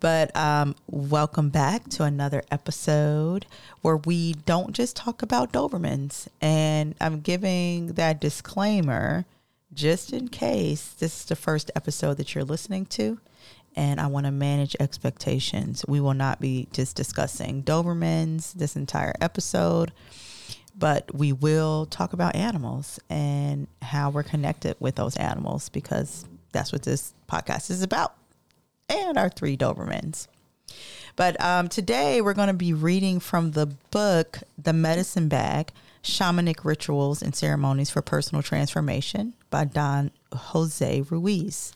But um, welcome back to another episode where we don't just talk about Dobermans. And I'm giving that disclaimer just in case this is the first episode that you're listening to. And I want to manage expectations. We will not be just discussing Dobermans this entire episode, but we will talk about animals and how we're connected with those animals because that's what this podcast is about and our three Dobermans. But um, today we're going to be reading from the book, The Medicine Bag Shamanic Rituals and Ceremonies for Personal Transformation by Don Jose Ruiz.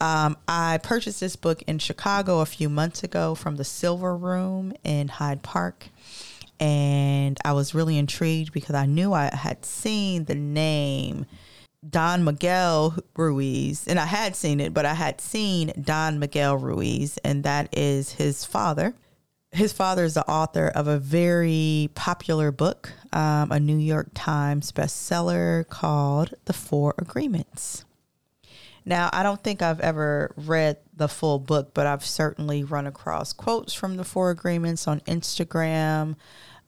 Um, I purchased this book in Chicago a few months ago from the Silver Room in Hyde Park. And I was really intrigued because I knew I had seen the name Don Miguel Ruiz, and I had seen it, but I had seen Don Miguel Ruiz, and that is his father. His father is the author of a very popular book, um, a New York Times bestseller called The Four Agreements. Now, I don't think I've ever read the full book, but I've certainly run across quotes from the Four Agreements on Instagram.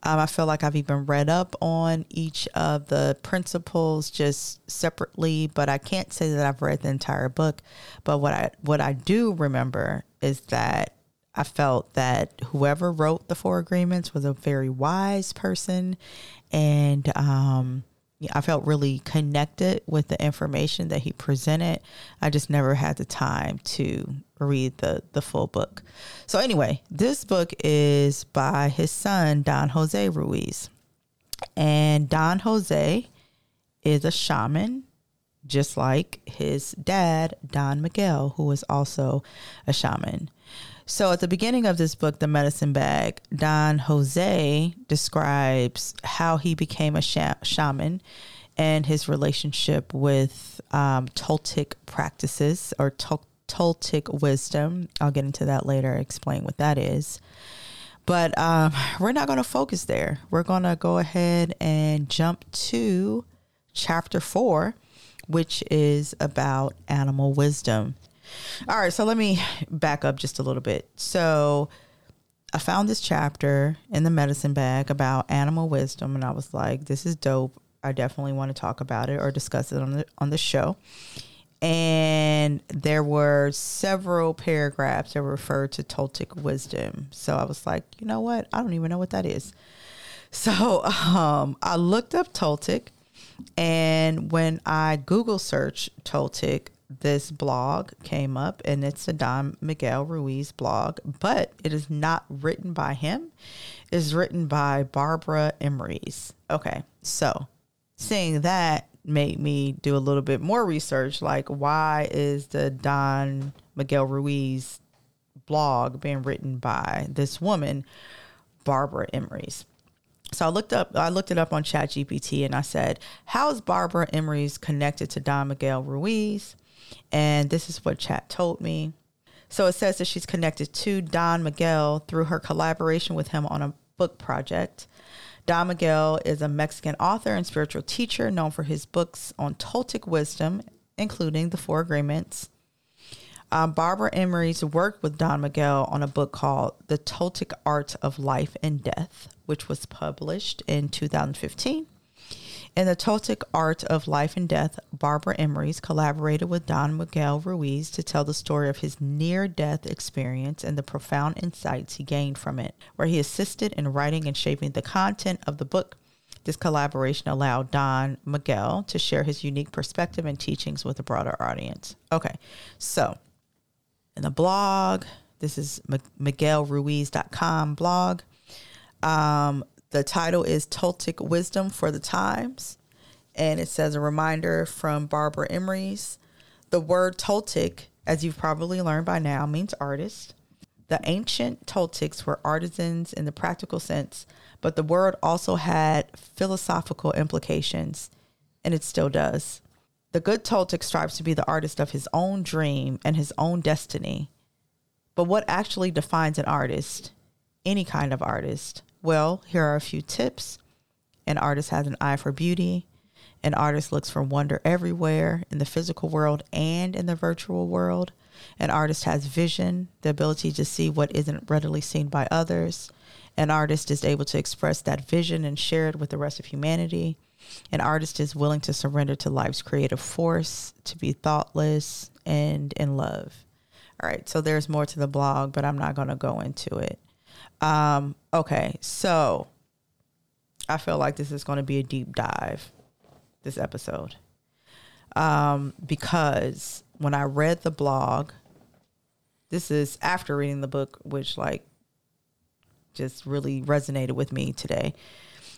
Um, I feel like I've even read up on each of the principles just separately, but I can't say that I've read the entire book. But what I what I do remember is that I felt that whoever wrote the Four Agreements was a very wise person, and um, I felt really connected with the information that he presented. I just never had the time to read the the full book. So anyway, this book is by his son Don Jose Ruiz. And Don Jose is a shaman just like his dad Don Miguel who was also a shaman. So at the beginning of this book, The Medicine Bag, Don Jose describes how he became a shaman and his relationship with um, Toltec practices or Tol- Toltec wisdom. I'll get into that later, explain what that is. But um, we're not going to focus there. We're going to go ahead and jump to chapter four, which is about animal wisdom. All right, so let me back up just a little bit. So I found this chapter in the medicine bag about animal wisdom, and I was like, this is dope. I definitely want to talk about it or discuss it on the on the show. And there were several paragraphs that referred to Toltec wisdom. So I was like, you know what? I don't even know what that is. So um, I looked up Toltec, and when I Google search Toltec, this blog came up and it's a Don Miguel Ruiz blog, but it is not written by him. It's written by Barbara Emrys. Okay, so seeing that made me do a little bit more research like why is the Don Miguel Ruiz blog being written by this woman, Barbara Emrys? So I looked up I looked it up on ChatGPT and I said, How is Barbara Emrys connected to Don Miguel Ruiz? And this is what chat told me. So it says that she's connected to Don Miguel through her collaboration with him on a book project. Don Miguel is a Mexican author and spiritual teacher known for his books on Toltec wisdom, including The Four Agreements. Um, Barbara Emrys worked with Don Miguel on a book called The Toltec Art of Life and Death, which was published in 2015. In the Toltec Art of Life and Death, Barbara Emrys collaborated with Don Miguel Ruiz to tell the story of his near death experience and the profound insights he gained from it, where he assisted in writing and shaping the content of the book. This collaboration allowed Don Miguel to share his unique perspective and teachings with a broader audience. Okay, so in the blog, this is miguelruiz.com blog. Um, the title is Toltec Wisdom for the Times, and it says a reminder from Barbara Emrys. The word Toltec, as you've probably learned by now, means artist. The ancient Toltecs were artisans in the practical sense, but the word also had philosophical implications, and it still does. The good Toltec strives to be the artist of his own dream and his own destiny. But what actually defines an artist? Any kind of artist. Well, here are a few tips. An artist has an eye for beauty. An artist looks for wonder everywhere in the physical world and in the virtual world. An artist has vision, the ability to see what isn't readily seen by others. An artist is able to express that vision and share it with the rest of humanity. An artist is willing to surrender to life's creative force, to be thoughtless and in love. All right, so there's more to the blog, but I'm not going to go into it. Um, okay, so I feel like this is going to be a deep dive this episode. Um, because when I read the blog, this is after reading the book, which like just really resonated with me today.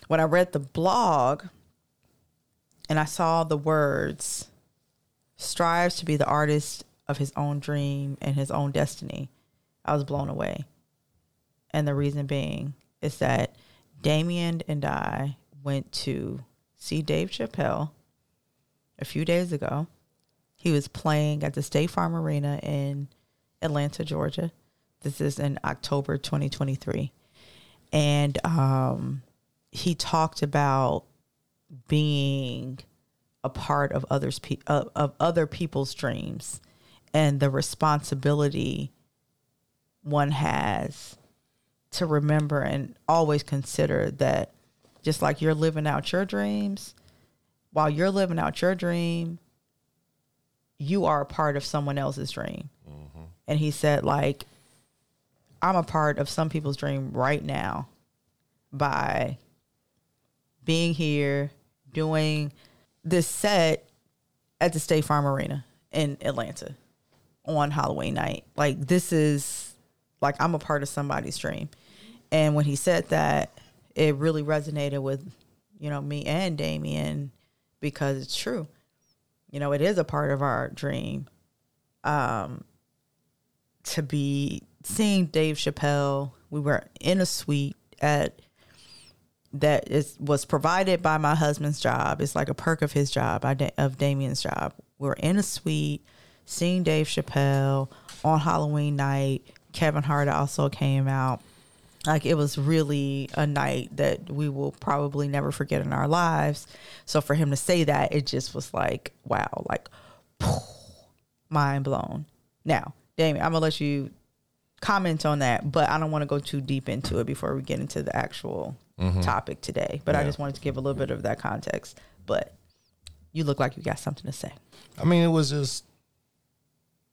When I read the blog and I saw the words, strives to be the artist of his own dream and his own destiny, I was blown away. And the reason being is that Damion and I went to see Dave Chappelle a few days ago. He was playing at the State Farm Arena in Atlanta, Georgia. This is in October 2023 and um, he talked about being a part of others pe- of, of other people's dreams and the responsibility one has to remember and always consider that just like you're living out your dreams while you're living out your dream you are a part of someone else's dream mm-hmm. and he said like I'm a part of some people's dream right now by being here doing this set at the State Farm Arena in Atlanta on Halloween night. Like this is like I'm a part of somebody's dream. And when he said that, it really resonated with, you know, me and Damion because it's true. You know, it is a part of our dream. Um to be seeing Dave Chappelle. We were in a suite at that is was provided by my husband's job. It's like a perk of his job, of Damion's job. We are in a suite, seeing Dave Chappelle on Halloween night. Kevin Hart also came out. Like it was really a night that we will probably never forget in our lives. So for him to say that, it just was like, wow, like mind blown. Now, Damion, I'm gonna let you comment on that, but I don't want to go too deep into it before we get into the actual mm-hmm. topic today. But yeah. I just wanted to give a little bit of that context. But you look like you got something to say. I mean, it was just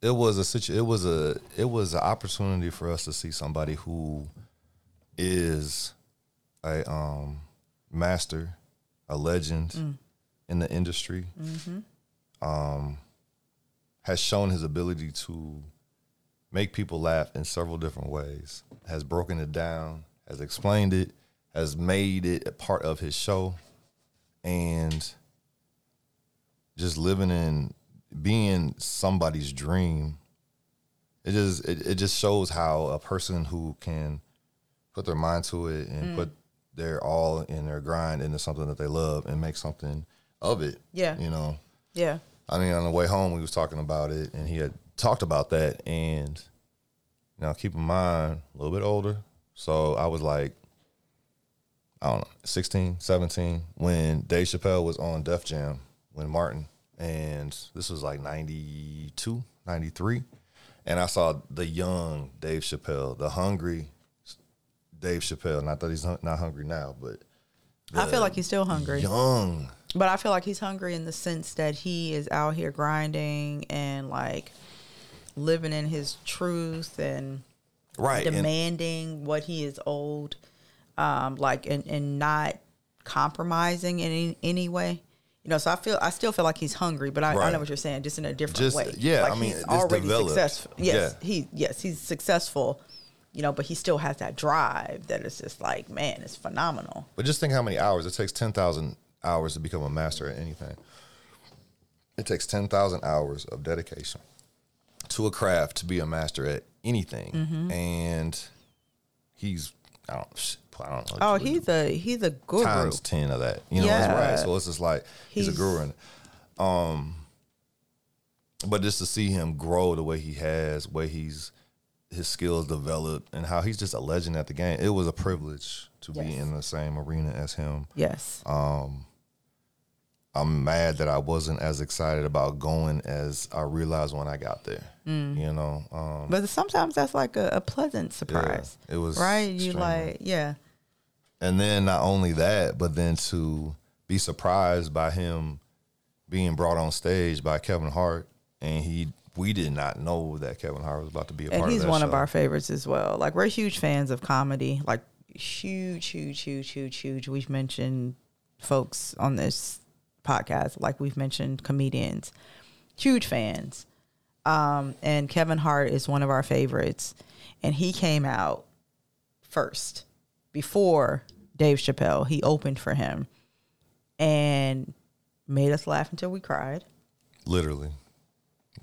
it was a situ- it was a it was an opportunity for us to see somebody who is a um master, a legend mm. in the industry. Mm-hmm. Um has shown his ability to make people laugh in several different ways. Has broken it down, has explained it, has made it a part of his show, and just living in being somebody's dream. It just it, it just shows how a person who can put their mind to it and mm. put their all in their grind into something that they love and make something of it. Yeah. You know. Yeah. I mean, on the way home, we was talking about it, and he had talked about that. And now, keep in mind, a little bit older, so I was like, I don't know, 16, 17, when Dave Chappelle was on Def Jam, when Martin, and this was like 92, 93. And I saw the young Dave Chappelle, the hungry Dave Chappelle. Not that he's not hungry now, but I feel like he's still hungry. Young. But I feel like he's hungry in the sense that he is out here grinding and like living in his truth and right demanding and, what he is owed um, like and, and not compromising in any, any way. You know, so I feel I still feel like he's hungry, but I, right. I know what you're saying, just in a different just, way. Yeah, like I mean, he's already developed. successful. Yes, yeah. he yes he's successful. You know, but he still has that drive that is just like, man, it's phenomenal. But just think how many hours it takes ten thousand hours to become a master at anything. It takes ten thousand hours of dedication to a craft to be a master at anything, mm-hmm. and he's I don't, I don't know. Oh, he's a he's a guru. Times ten of that. You know, yeah. that's right. So it's just like he's, he's a guru. And, um, but just to see him grow the way he has, where he's his skills developed, and how he's just a legend at the game. It was a privilege to yes. be in the same arena as him. Yes. Um, I'm mad that I wasn't as excited about going as I realized when I got there. Mm. You know, um, But sometimes that's like a, a pleasant surprise. it was right. You like, yeah, and then not only that, but then to be surprised by him being brought on stage by Kevin Hart, and he we did not know that Kevin Hart was about to be a and part of that He's one of our favorites as well. Like we're huge fans of comedy. Like huge, huge, huge, huge, huge. We've mentioned folks on this podcast. Like we've mentioned comedians. Huge fans. Um, and Kevin Hart is one of our favorites, and he came out first before Dave Chappelle. He opened for him and made us laugh until we cried. literally.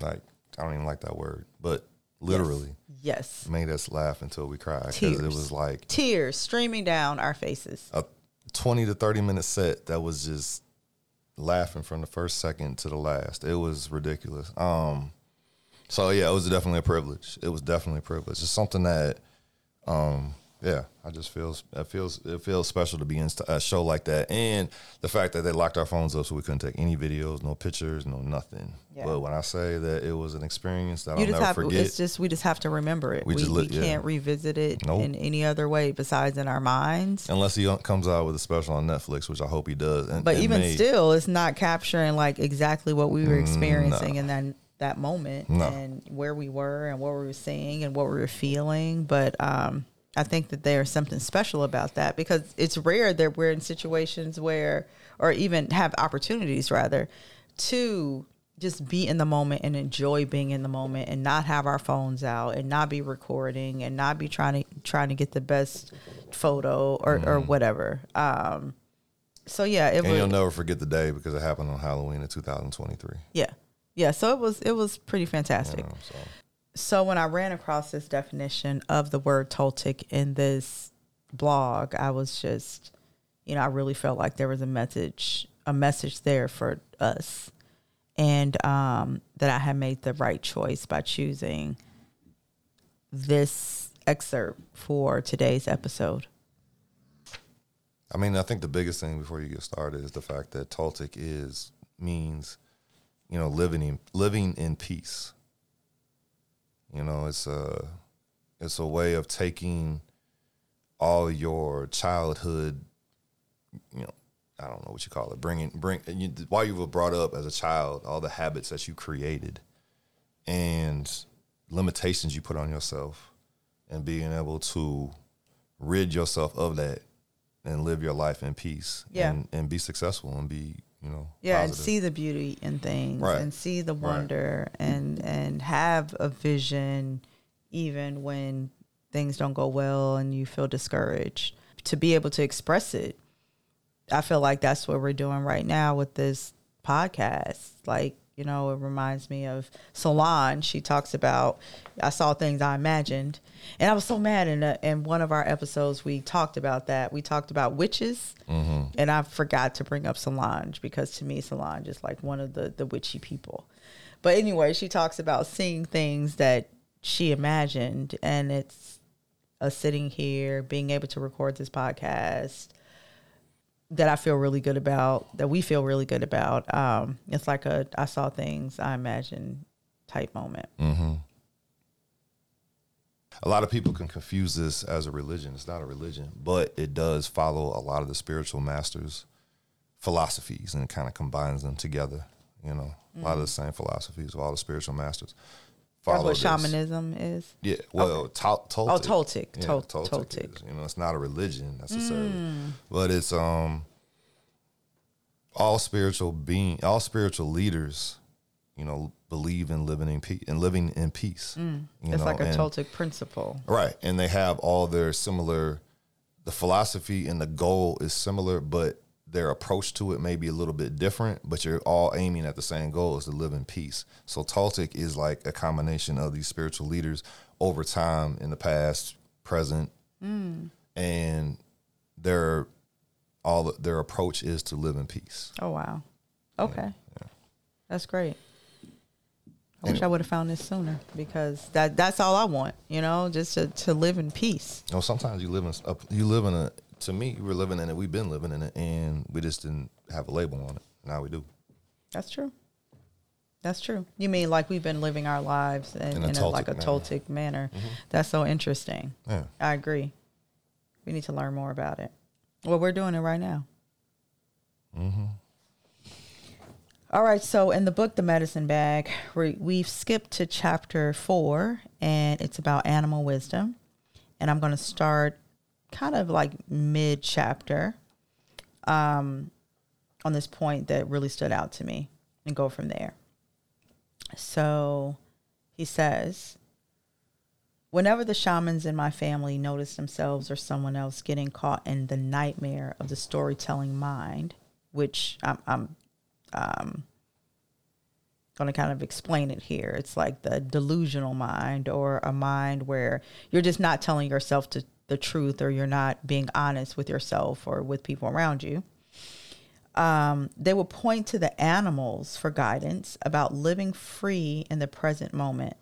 Like I don't even like that word, but literally Yes. made us laugh until we cried because it was like Tears streaming down our faces. a 20 to 30 minute set that was just laughing from the first second to the last. It was ridiculous. Um so yeah, it was definitely a privilege. It was definitely a privilege. It's something that um yeah, I just feels it feels it feels special to be in a show like that, and the fact that they locked our phones up so we couldn't take any videos, no pictures, no nothing. Yeah. But when I say that it was an experience that you I'll just never have forget, it's just we just have to remember it. We We, just we yeah. can't revisit it Nope. in any other way besides in our minds. unless he comes out with a special on Netflix, which I hope he does. And, But and even may- still, it's not capturing like exactly what we were experiencing in that that moment No. and where we were and what we were seeing and what we were feeling. But um, I think that there's something special about that because it's rare that we're in situations where, or even have opportunities rather, to just be in the moment and enjoy being in the moment and not have our phones out and not be recording and not be trying to trying to get the best photo or, or whatever. Um, so yeah, it and was you'll never forget the day because it happened on Halloween in 2023. yeah. Yeah, so it was it was pretty fantastic. Know, so So when I ran across this definition of the word Toltec in this blog, I was just you know, I really felt like there was a message a message there for us. And um that I had made the right choice by choosing this excerpt for today's episode. I mean, I think the biggest thing before you get started is the fact that Toltec is means, you know, living in living in peace. You know, it's a it's a way of taking all your childhood, you know, I don't know what you call it, bringing bring you, while you were brought up as a child, all the habits that you created, and limitations you put on yourself, and being able to rid yourself of that and live your life in peace Yeah. and, and be successful and be you know yeah and see the beauty in things Right. and see the Right. wonder and and have a vision even when things don't go well and you feel discouraged to be able to express it i feel like that's what we're doing right now with this podcast like you know it reminds me of Solange. She talks about i saw things i imagined. And i was so mad in, a, in one of our episodes we talked about that. We talked about witches. Mm-hmm. And I forgot to bring up Solange because to me Solange is like one of the the witchy people. But anyway, she talks about seeing things that she imagined, and it's us sitting here being able to record this podcast that I feel really good about, that we feel really good about. Um, it's like a I saw things I imagine type moment. a lot of people can confuse this as a religion it's not a religion but it does follow a lot of the spiritual masters philosophies and it kind of combines them together you know a lot of the same philosophies of all the spiritual masters Mm. That's what this. shamanism is. Yeah, well, Tol- Toltec. Oh, Toltec. Yeah, Tol- Toltec Toltec. Mm. is, you know, it's not a religion necessarily, but it's um all spiritual being, all spiritual leaders, you know, believe in living in peace and living in peace. You Mm. It's know, like a and- Toltec principle. Right. And they have all their similar the philosophy and the goal is similar, but their approach to it may be a little bit different, but you're all aiming at the same goal is to live in peace. So Toltec is like a combination of these spiritual leaders over time in the past, present, mm. and their all their approach is to live in peace. Oh wow. Okay. That's great. I wish I would have found this sooner because that that's all I want, you know, just to, to live in peace. You know, sometimes you live in you live in a. To me, we're living in it. We've been living in it, and we just didn't have a label on it. Now we do. That's true. That's true. You mean like we've been living our lives in, In a in a, like a Toltec Toltec manner? Mm-hmm. That's so interesting. Yeah. I agree. We need to learn more about it. Well, we're doing it right now. Mm-hmm. All right. So in the book, The Medicine Bag, we, we've skipped to chapter four, and it's about animal wisdom. And I'm going to start kind of like mid chapter um, on this point that really stood out to me and go from there. So he says, Whenever the shamans in my family notice themselves or someone else getting caught in the nightmare of the storytelling mind, which I'm, I'm um, going to kind of explain it here. It's like the delusional mind or a mind where you're just not telling yourself to, the truth or you're not being honest with yourself or with people around you. Um, they will point to the animals for guidance about living free in the present moment.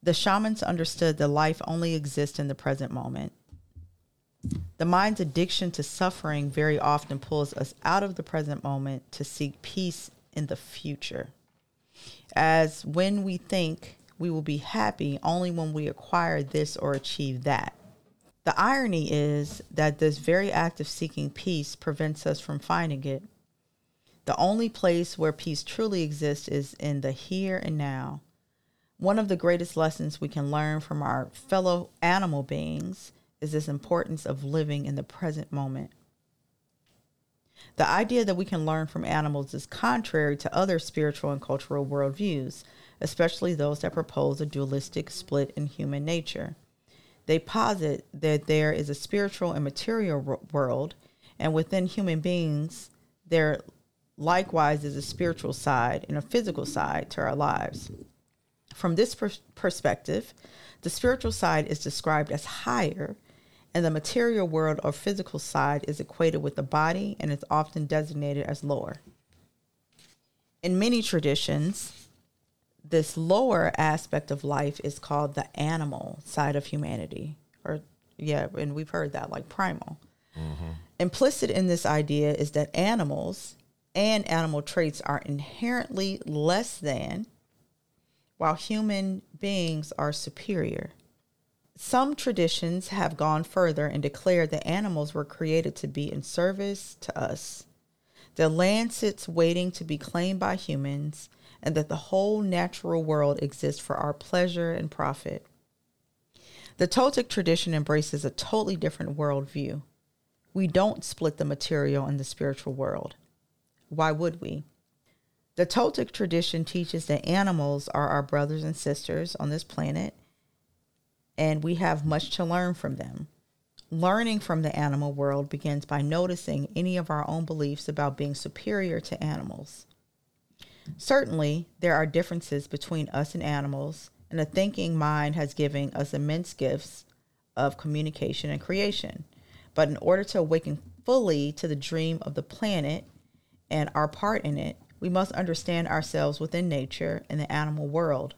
The shamans understood that life only exists in the present moment. The mind's addiction to suffering very often pulls us out of the present moment to seek peace in the future. As when we think we will be happy only when we acquire this or achieve that. The irony is that this very act of seeking peace prevents us from finding it. The only place where peace truly exists is in the here and now. One of the greatest lessons we can learn from our fellow animal beings is this importance of living in the present moment. The idea that we can learn from animals is contrary to other spiritual and cultural worldviews, especially those that propose a dualistic split in human nature. They posit that there is a spiritual and material world, and within human beings, there likewise is a spiritual side and a physical side to our lives. From this per- perspective, the spiritual side is described as higher, and the material world or physical side is equated with the body and is often designated as lower. In many traditions, this lower aspect of life is called the animal side of humanity. Or, yeah, and we've heard that like primal. Mm-hmm. Implicit in this idea is that animals and animal traits are inherently less than, while human beings are superior. Some traditions have gone further and declared that animals were created to be in service to us. The land sits waiting to be claimed by humans, and that the whole natural world exists for our pleasure and profit. The Toltec tradition embraces a totally different worldview. We don't split the material and the spiritual world. Why would we? The Toltec tradition teaches that animals are our brothers and sisters on this planet, and we have much to learn from them. Learning from the animal world begins by noticing any of our own beliefs about being superior to animals. Certainly, there are differences between us and animals, and the thinking mind has given us immense gifts of communication and creation. But in order to awaken fully to the dream of the planet and our part in it, we must understand ourselves within nature and the animal world.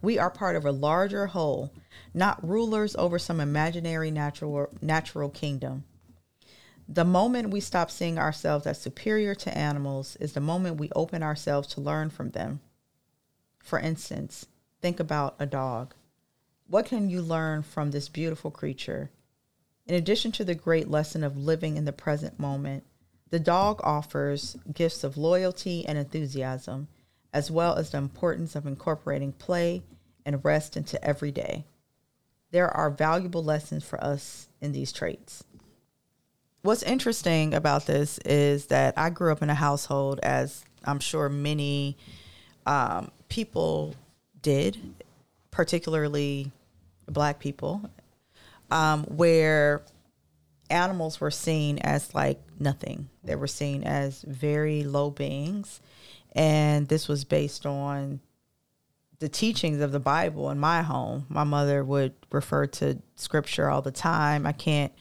We are part of a larger whole, not rulers over some imaginary natural natural kingdom. The moment we stop seeing ourselves as superior to animals is the moment we open ourselves to learn from them. For instance, think about a dog. What can you learn from this beautiful creature? In addition to the great lesson of living in the present moment, the dog offers gifts of loyalty and enthusiasm, as well as the importance of incorporating play and rest into every day. There are valuable lessons for us in these traits. What's interesting about this is that I grew up in a household, as I'm sure many um, people did, particularly black people, um, where animals were seen as like nothing. They were seen as very low beings. And this was based on the teachings of the Bible in my home. My mother would refer to scripture all the time. I can't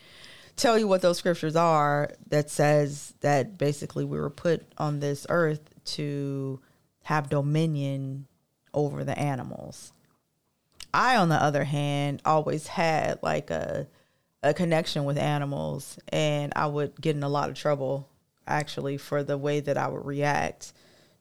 tell you what those scriptures are that says that basically we were put on this earth to have dominion over the animals. I, on the other hand, always had like a a connection with animals, and I would get in a lot of trouble. actually for the way that I would react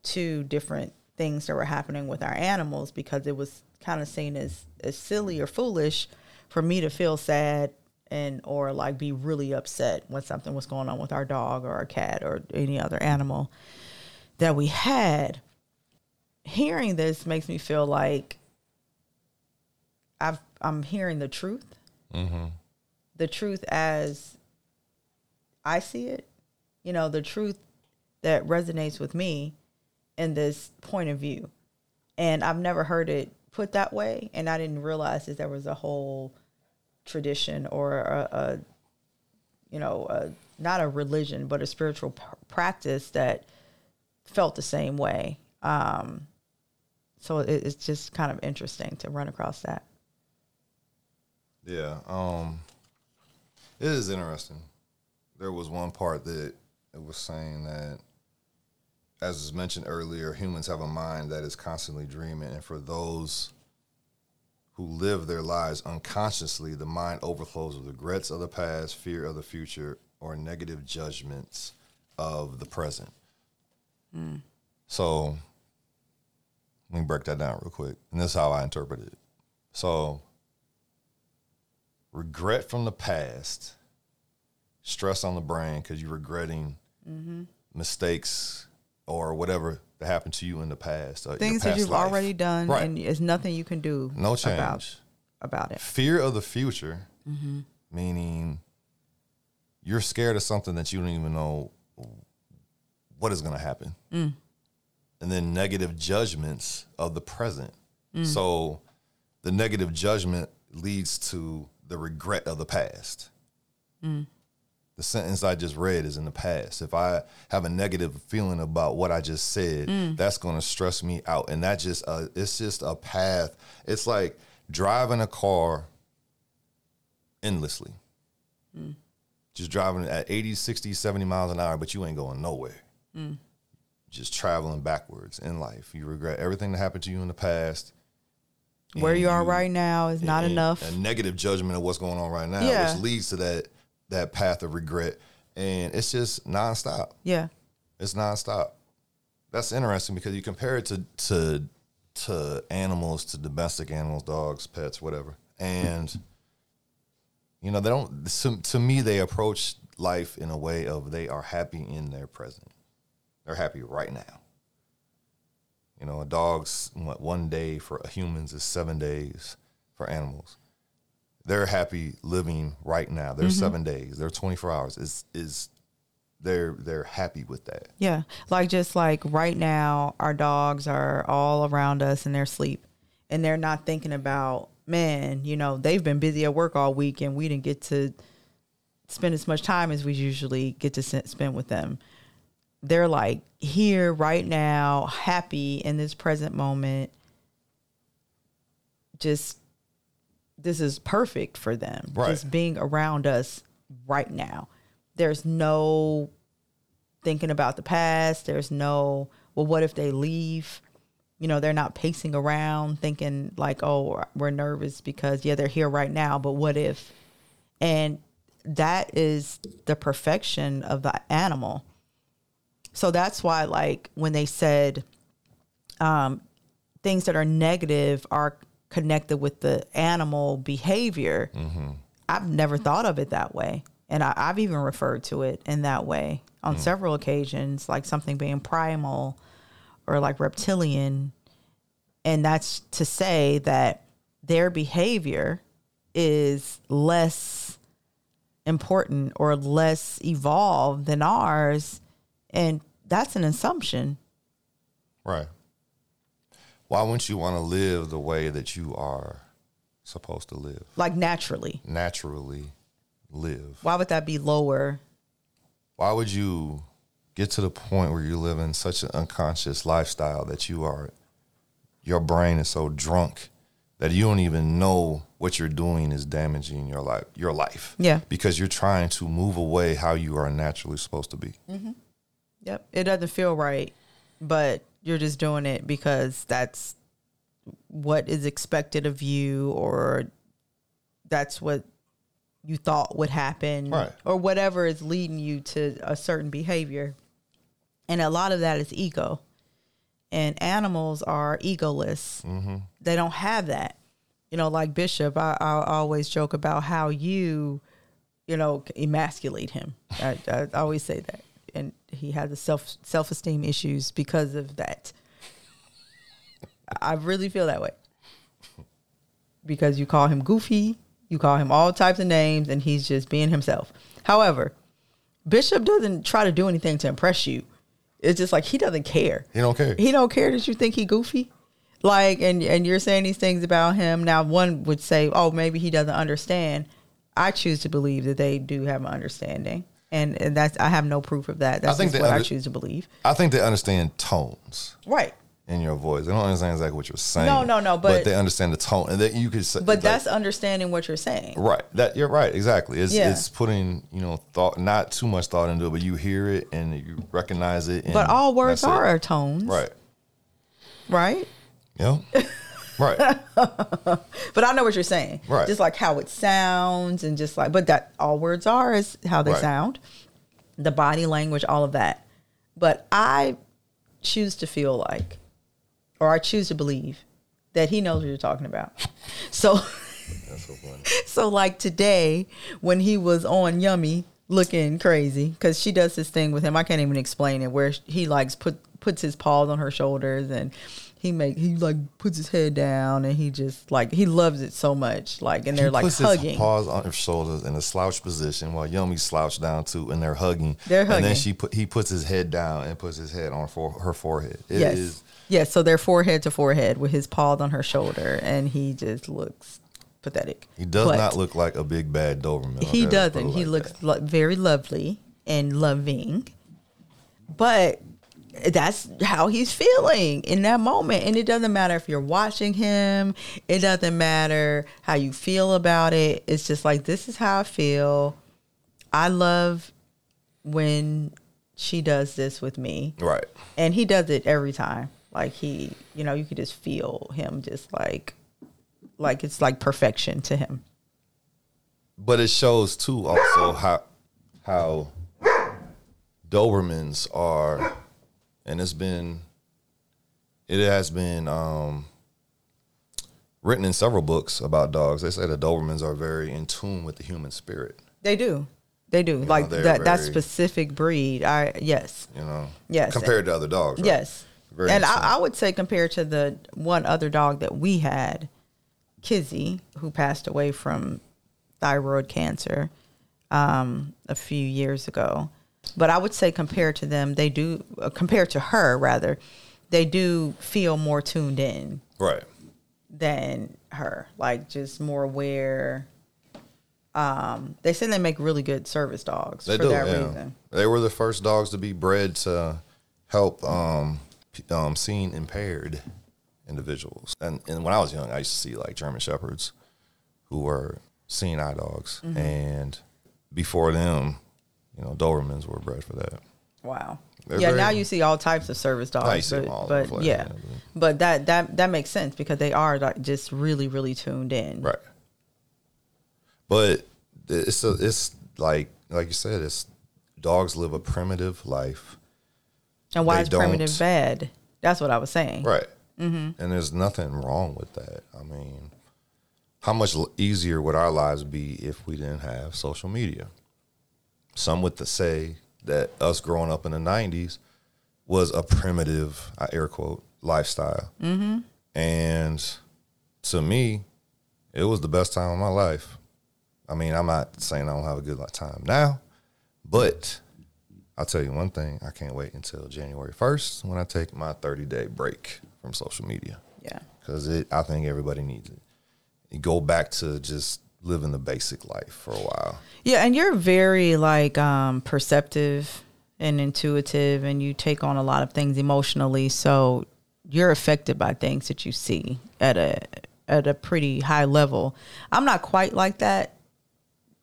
to different things that were happening with our animals because it was kind of seen as, as silly or foolish for me to feel sad and or like be really upset when something was going on with our dog or our cat or any other animal that we had. Hearing this makes me feel like I've, I'm hearing the truth. Mm-hmm. The truth as I see it, you know, the truth that resonates with me in this point of view. And I've never heard it put that way. And I didn't realize that there was a whole tradition or a, a you know, a, not a religion, but a spiritual practice that felt the same way. Um, so it, it's just kind of interesting to run across that. Yeah. Um, it is interesting. There was one part that it was saying that, as was mentioned earlier, humans have a mind that is constantly dreaming, and for those who live their lives unconsciously, the mind overflows with regrets of the past, fear of the future, or negative judgments of the present. Hmm. So, let me break that down real quick. And this is how I interpret it. So, regret from the past, stress on the brain because you're regretting mm-hmm. mistakes or whatever that happened to you in the past. uh, Things that you've life. already done, Right. and there's nothing you can do No change. about about it. Fear of the future, Mm-hmm. meaning you're scared of something that you don't even know what is going to happen. Mm. And then negative judgments of the present. Mm. So the negative judgment leads to the regret of the past. Mm. The sentence I just read is in the past. If I have a negative feeling about what I just said, Mm. that's going to stress me out. And that just, uh, it's just a path. It's like driving a car endlessly. Just driving at 80, 60, 70 miles an hour, but you ain't going nowhere. Just traveling backwards in life. You regret everything that happened to you in the past. Where you are right now is not and enough. A negative judgment of what's going on right now, Yeah. which leads to that that path of regret. And it's just nonstop. yeah, It's nonstop. That's interesting because you compare it to to to animals, to domestic animals, dogs, pets, whatever. And you know, they don't to, to me they approach life in a way of they are happy in their present. They're happy right now. You know, a dog's what, one day for humans is seven days for animals. They're happy living right now. They're mm-hmm. seven days. They're twenty four hours. Is is they're they're happy with that. yeah. Like just like right now, our dogs are all around us in their sleep, and they're not thinking about man. You know, they've been busy at work all week, and we didn't get to spend as much time as we usually get to spend with them. They're like here right now, happy in this present moment. Just this is perfect for them. Right. Just being around us right now. There's no thinking about the past. There's no, well, what if they leave? You know, they're not pacing around thinking like, oh, we're nervous because, yeah, they're here right now, but what if? And that is the perfection of the animal. So that's why, like, when they said um, things that are negative are connected with the animal behavior, mm-hmm. I've never thought of it that way. And I, I've even referred to it in that way on mm. several occasions, like something being primal or like reptilian. And that's to say that their behavior is less important or less evolved than ours. And that's an assumption. Right. Why wouldn't you want to live the way that you are supposed to live? Like naturally. Naturally live. Why would that be lower? Why would you get to the point where you live in such an unconscious lifestyle that you are your brain is so drunk that you don't even know what you're doing is damaging your life your life. Yeah. Because you're trying to move away how you are naturally supposed to be. Mm-hmm. Yep. It doesn't feel right, but you're just doing it because that's what is expected of you or that's what you thought would happen Right. or whatever is leading you to a certain behavior. And a lot of that is ego. And animals are egoless. Mm-hmm. They don't have that. You know, like Bishop, I, I always joke about how you, you know, emasculate him. I, I always say that. And he has a self self esteem issues because of that. I really feel that way. Because you call him goofy, you call him all types of names, and he's just being himself. However, Bishop doesn't try to do anything to impress you. It's just like he doesn't care. He don't care. He don't care that you think he goofy. Like and and you're saying these things about him. Now one would say, "Oh, maybe he doesn't understand." I choose to believe that they do have an understanding. And, and that's I have no proof of that. That's think just they what I choose to believe. I think they understand tones Right. in your voice. They don't understand exactly what you're saying. No, no, no, but- they understand the tone, and that you could say. But like, that's understanding what you're saying. right. That you're right. Exactly. It's Yeah. it's putting you know thought, not too much thought into it, but you hear it and you recognize it. And But all words that's it. are tones. right. Right? Yeah. right. But I know what you're saying. Right. Just like how it sounds and just like but that all words are is how they Right. sound. The body language, all of that. But I choose to feel like or I choose to believe that he knows what you're talking about. So That's so so like today when he was on Yummy looking crazy because she does this thing with him. I can't even explain it where he likes put puts his paws on her shoulders and he make he like puts his head down and he just like he loves it so much like and they're he like puts hugging. his paws on her shoulders in a slouch position while Yummy slouched down too, and they're hugging. They're hugging. And then she put he puts his head down and puts his head on for her forehead. It yes. is- Yes, so they're forehead to forehead with his paws on her shoulder and he just looks pathetic. he does But- not look like a big bad Doberman. He okay? Let's put doesn't. it He looks very lovely and loving. But that's how he's feeling in that moment. And it doesn't matter if you're watching him, it doesn't matter how you feel about it. It's just like, this is how I feel. I love when she does this with me. right. And he does it every time. Like he, you know, you could just feel him just like, like it's like perfection to him. But it shows too also how how Dobermans are, and it's been it has been um, written in several books about dogs. They say the Dobermans are very in tune with the human spirit. They do. They do. like they're that that specific breed. I yes. You know, Yes. compared to other dogs. right? Yes. Very and. I, I would say compared to the one other dog that we had, Kizzy, who passed away from thyroid cancer um, a few years ago. But I would say compared to them, they do uh, compared to her rather, they do feel more tuned in right. than her. Like just more aware. Um, they say they make really good service dogs They for do. that yeah. reason. They were the first dogs to be bred to help um, um, seeing impaired individuals. And and when I was young, I used to see like German shepherds who were seeing eye dogs, Mm-hmm. and before them, you know, Dobermans were bred for that. Wow. They're yeah, now you see all types of service dogs. But, them all over the but yeah, yeah, but that that that makes sense because they are like just really really tuned in. Right. But it's a, it's like like you said, it's dogs live a primitive life. And why They is primitive bad? That's what I was saying. Right. Mm-hmm. And there's nothing wrong with that. I mean, how much easier would our lives be if we didn't have social media? Some would say that us growing up in the 90s was a primitive, I air quote, lifestyle. Mm-hmm. And to me, it was the best time of my life. I mean, I'm not saying I don't have a good time now, but I'll tell you one thing. I can't wait until January 1st when I take my 30 day break from social media Yeah. because it. I think everybody needs it. You go back to just living the basic life for a while. Yeah, and you're very like um perceptive and intuitive and you take on a lot of things emotionally, so you're affected by things that you see at a at a pretty high level. I'm not quite like that.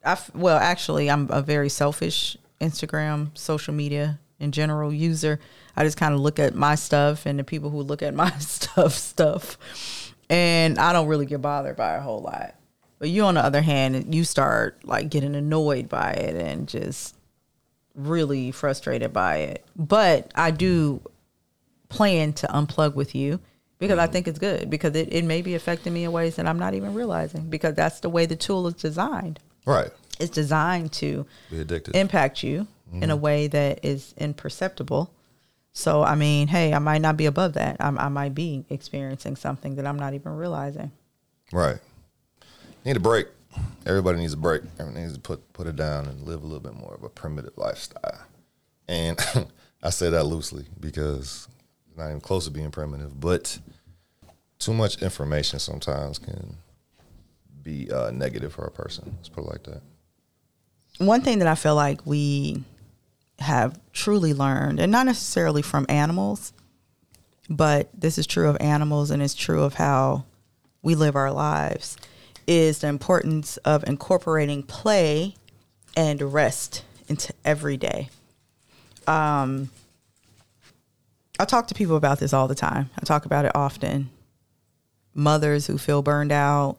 I f- well, actually, I'm a very selfish Instagram, social media in general user. I just kind of look at my stuff and the people who look at my stuff stuff, and I don't really get bothered by a whole lot. But you, on the other hand, you start like getting annoyed by it and just really frustrated by it. But I do plan to unplug with you because I mm. think it's good because it, it may be affecting me in ways that I'm not even realizing because that's the way the tool is designed. Right. It's designed to Be addicted. impact you in a mm-hmm. way that is imperceptible. So, I mean, hey, I might not be above that. I, I might be experiencing something that I'm not even realizing. Right. Need a break. Everybody needs a break. Everybody needs to put put it down and live a little bit more of a primitive lifestyle. And I say that loosely because it's not even close to being primitive, but too much information sometimes can be uh, negative for a person. Let's put it like that. One thing that I feel like we have truly learned, and not necessarily from animals, but this is true of animals and it's true of how we live our lives, is the importance of incorporating play and rest into every day. Um, I talk to people about this all the time. I talk about it often. Mothers who feel burned out,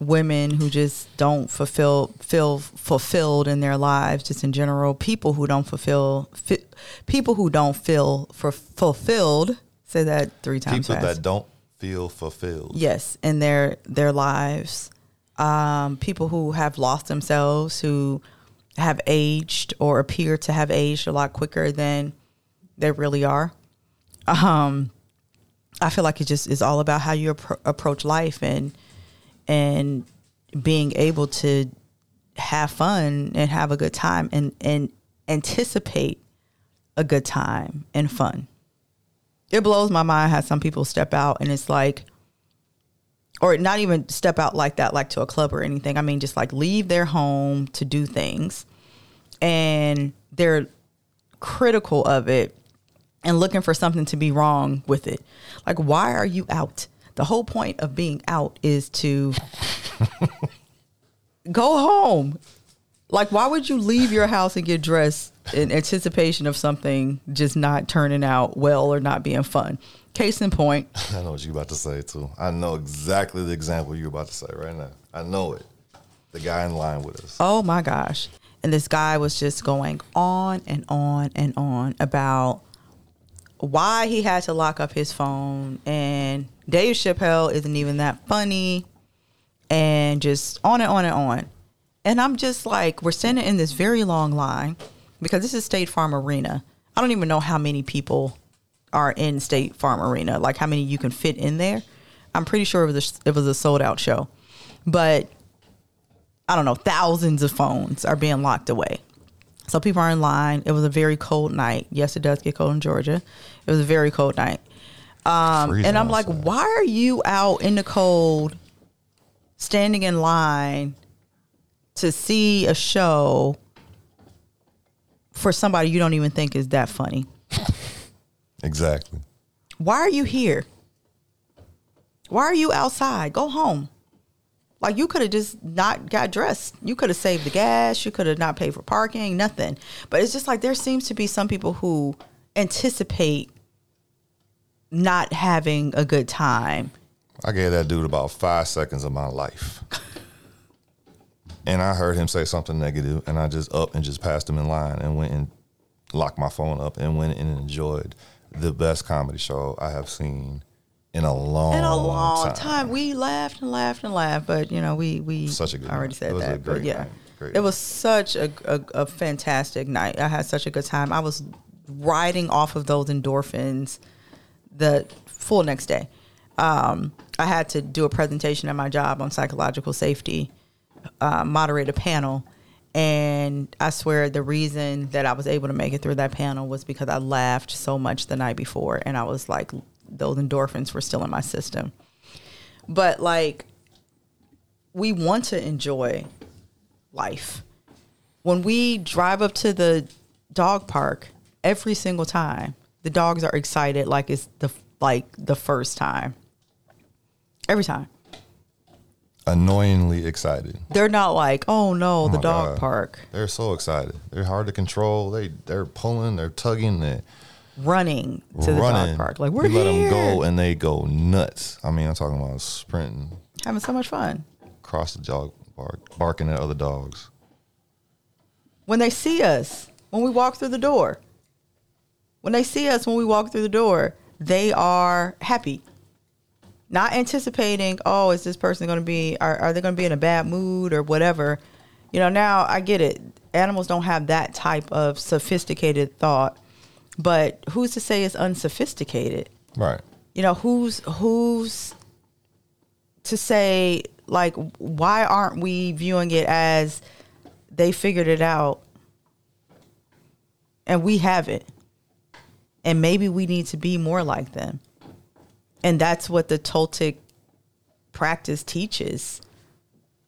women who just don't fulfill feel fulfilled in their lives just in general people who don't fulfill fi- people who don't feel for fulfilled say that three times People fast that don't feel fulfilled. yes in their their lives. Um, people who have lost themselves who have aged or appear to have aged a lot quicker than they really are. Um, i feel like it just is all about how you appro- approach life and and being able to have fun and have a good time and and anticipate a good time and fun it blows my mind how some people step out and it's like or not even step out like that like to a club or anything. I mean just like leave their home to do things. And they're critical of it and looking for something to be wrong with it. Like why are you out? The whole point of being out is to go home. Like why would you leave your house and get dressed in anticipation of something just not turning out well or not being fun case in point I know what you're about to say too. I know exactly the example you're about to say right now. I know it. The guy in line with us. Oh my gosh. And this guy was just going on and on and on about why he had to lock up his phone and Dave Chappelle isn't even that funny and just on and on and on. And I'm just like, we're standing in this very long line because this is State Farm Arena. I don't even know how many people are in State Farm Arena, like how many you can fit in there. I'm pretty sure it was a, it was a sold out show. But I don't know, thousands of phones are being locked away. So people are in line. It was a very cold night. Yes, it does get cold in Georgia. It was a very cold night. Um, and I'm like, outside. why are you out in the cold, standing in line to see a show for somebody you don't even think is that funny? Exactly. Why are you here? Why are you outside? Go home. Like you could have just not got dressed. You could have saved the gas. You could have not paid for parking, nothing. But it's just like there seems to be some people who anticipate not having a good time. I gave that dude about five seconds of my life. and I heard him say something negative, and I just up and just passed him in line and went and locked my phone up and went and enjoyed the best comedy show I have seen in a long, In a long time. we laughed and laughed and laughed, but you know, we we Such a good already night. said It was a that. But yeah, it was such a, a a fantastic night. I had such a good time. I was riding off of those endorphins the full next day. Um, I had to do a presentation at my job on psychological safety, uh, moderate a panel. And I swear the reason that I was able to make it through that panel was because I laughed so much the night before. And I was like, those endorphins were still in my system. But like, we want to enjoy life. When we drive up to the dog park every single time, the dogs are excited like it's the like the first time. Every time. Annoyingly excited. They're not like, "Oh no, oh the dog God. park." They're so excited. They're hard to control. They they're pulling. They're tugging. They're Running to the dog park. Like, we're we let them go, and they go nuts. I mean, I'm talking about sprinting. having so much fun. Cross the dog bark, barking at other dogs. When they see us, when we walk through the door, when they see us when we walk through the door, they are happy. Not anticipating, oh, is this person going to be, are, are they going to be in a bad mood or whatever? You know, now I get it. Animals don't have that type of sophisticated thought, but who's to say it's unsophisticated? Right. You know, who's who's to say like why aren't we viewing it as they figured it out and we haven't? And maybe we need to be more like them. And that's what the Toltec practice teaches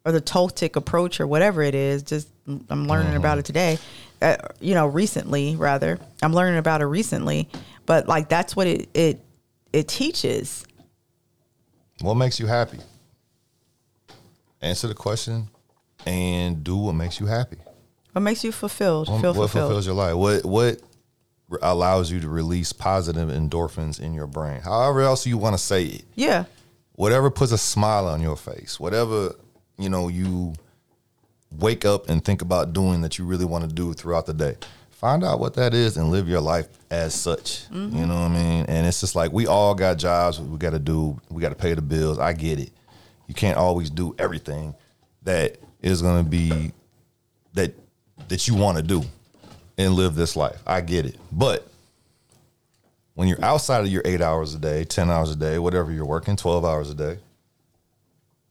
or the Toltec approach or whatever it is. Just I'm learning Mm-hmm. about it today. Uh, you know, recently rather. I'm learning about it recently, but like that's what it it it teaches. What makes you happy? Answer the question and do what makes you happy. What makes you fulfilled? What, Feel what fulfills your life? What what allows you to release positive endorphins in your brain? However else you want to say it. Yeah. Whatever puts a smile on your face. Whatever, you know, you wake up and think about doing that you really want to do throughout the day. Find out what that is and live your life as such. Mm-hmm. You know what I mean? And it's just like we all got jobs we got to do. We got to pay the bills. I get it. You can't always do everything that is going to be that that you want to do and live this life. I get it. But when you're outside of your 8 hours a day, 10 hours a day, whatever you're working, 12 hours a day,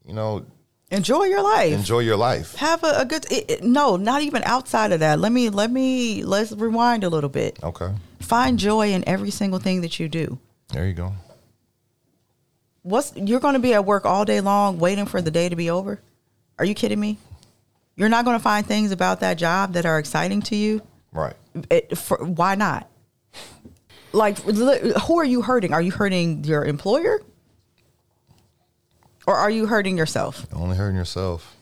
you know, Enjoy your life. enjoy your life. Have a, a good. It, it- no, not even outside of that. Let me let me let's rewind a little bit. Okay. Find joy in every single thing that you do. There you go. What's you're going to be at work all day long waiting for the day to be over? Are you kidding me? You're not going to find things about that job that are exciting to you. Right. It, for, why not? Like, who are you hurting? Are you hurting your employer, or are you hurting yourself? You're only hurting yourself.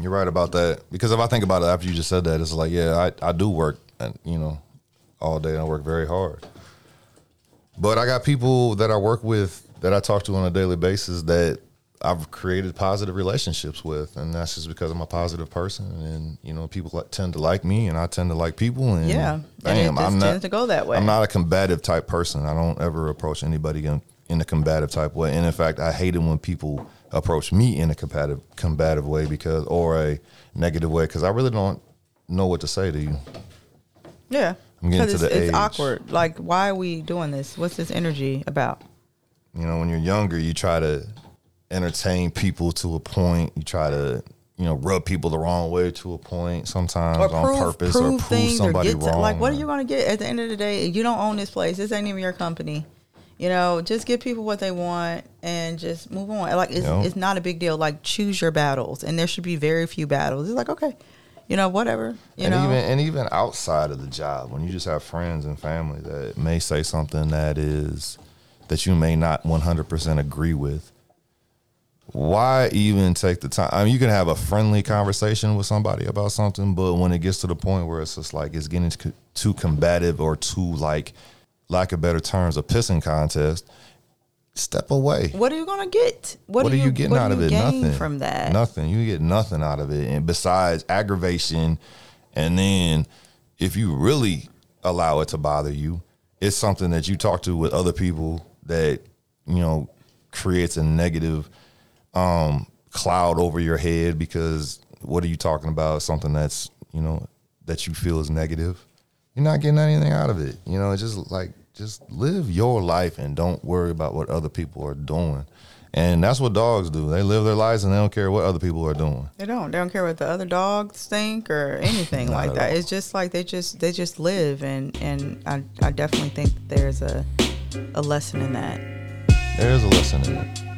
You're right about that. Because if I think about it after you just said that, it's like, yeah, I, I do work, and you know, all day. and I work very hard. But I got people that I work with that I talk to on a daily basis that I've created positive relationships with, and that's just because I'm a positive person, and you know, people like- tend to like me, and I tend to like people, and Yeah, and it bam, just I'm not tends to go that way. I'm not a combative type person. I don't ever approach anybody in, in a combative type way, and in fact, I hate it when people approach me in a combative combative way because or a negative way because I really don't know what to say to you. Yeah, I'm getting to it's, the it's age. awkward. Like, why are we doing this? What's this energy about? You know, when you're younger, you try to entertain people to a point. You try to, you know, rub people the wrong way to a point sometimes on purpose prove or prove things or somebody get to, wrong. like, what are you going to get at the end of the day? You don't own this place. This ain't even your company. You know, just give people what they want and just move on. Like, it's, it's not a big deal. Like, choose your battles, and there should be very few battles. It's like, okay, you know, whatever. You and know, even and even outside of the job, when you just have friends and family that may say something that is that you may not 100% agree with, why even take the time? I mean, you can have a friendly conversation with somebody about something, but when it gets to the point where it's just like it's getting too- combative or too like, lack of better terms, a pissing contest, step away. what are you going to get? What, What, are you getting what do out of you it? Nothing from that. Nothing. You get nothing out of it, and besides aggravation, and then if you really allow it to bother you, it's something that you talk to with other people that you know creates a negative um, cloud over your head because what are you talking about? Something that's you know that you feel is negative. You're not getting anything out of it. You know, it's just like just live your life and don't worry about what other people are doing. And that's what dogs do. They live their lives and they don't care what other people are doing. They don't. They don't care what the other dogs think or anything like that. all. It's just like they just they just live, and and I I definitely think there's a a lesson in that. There is a lesson in it.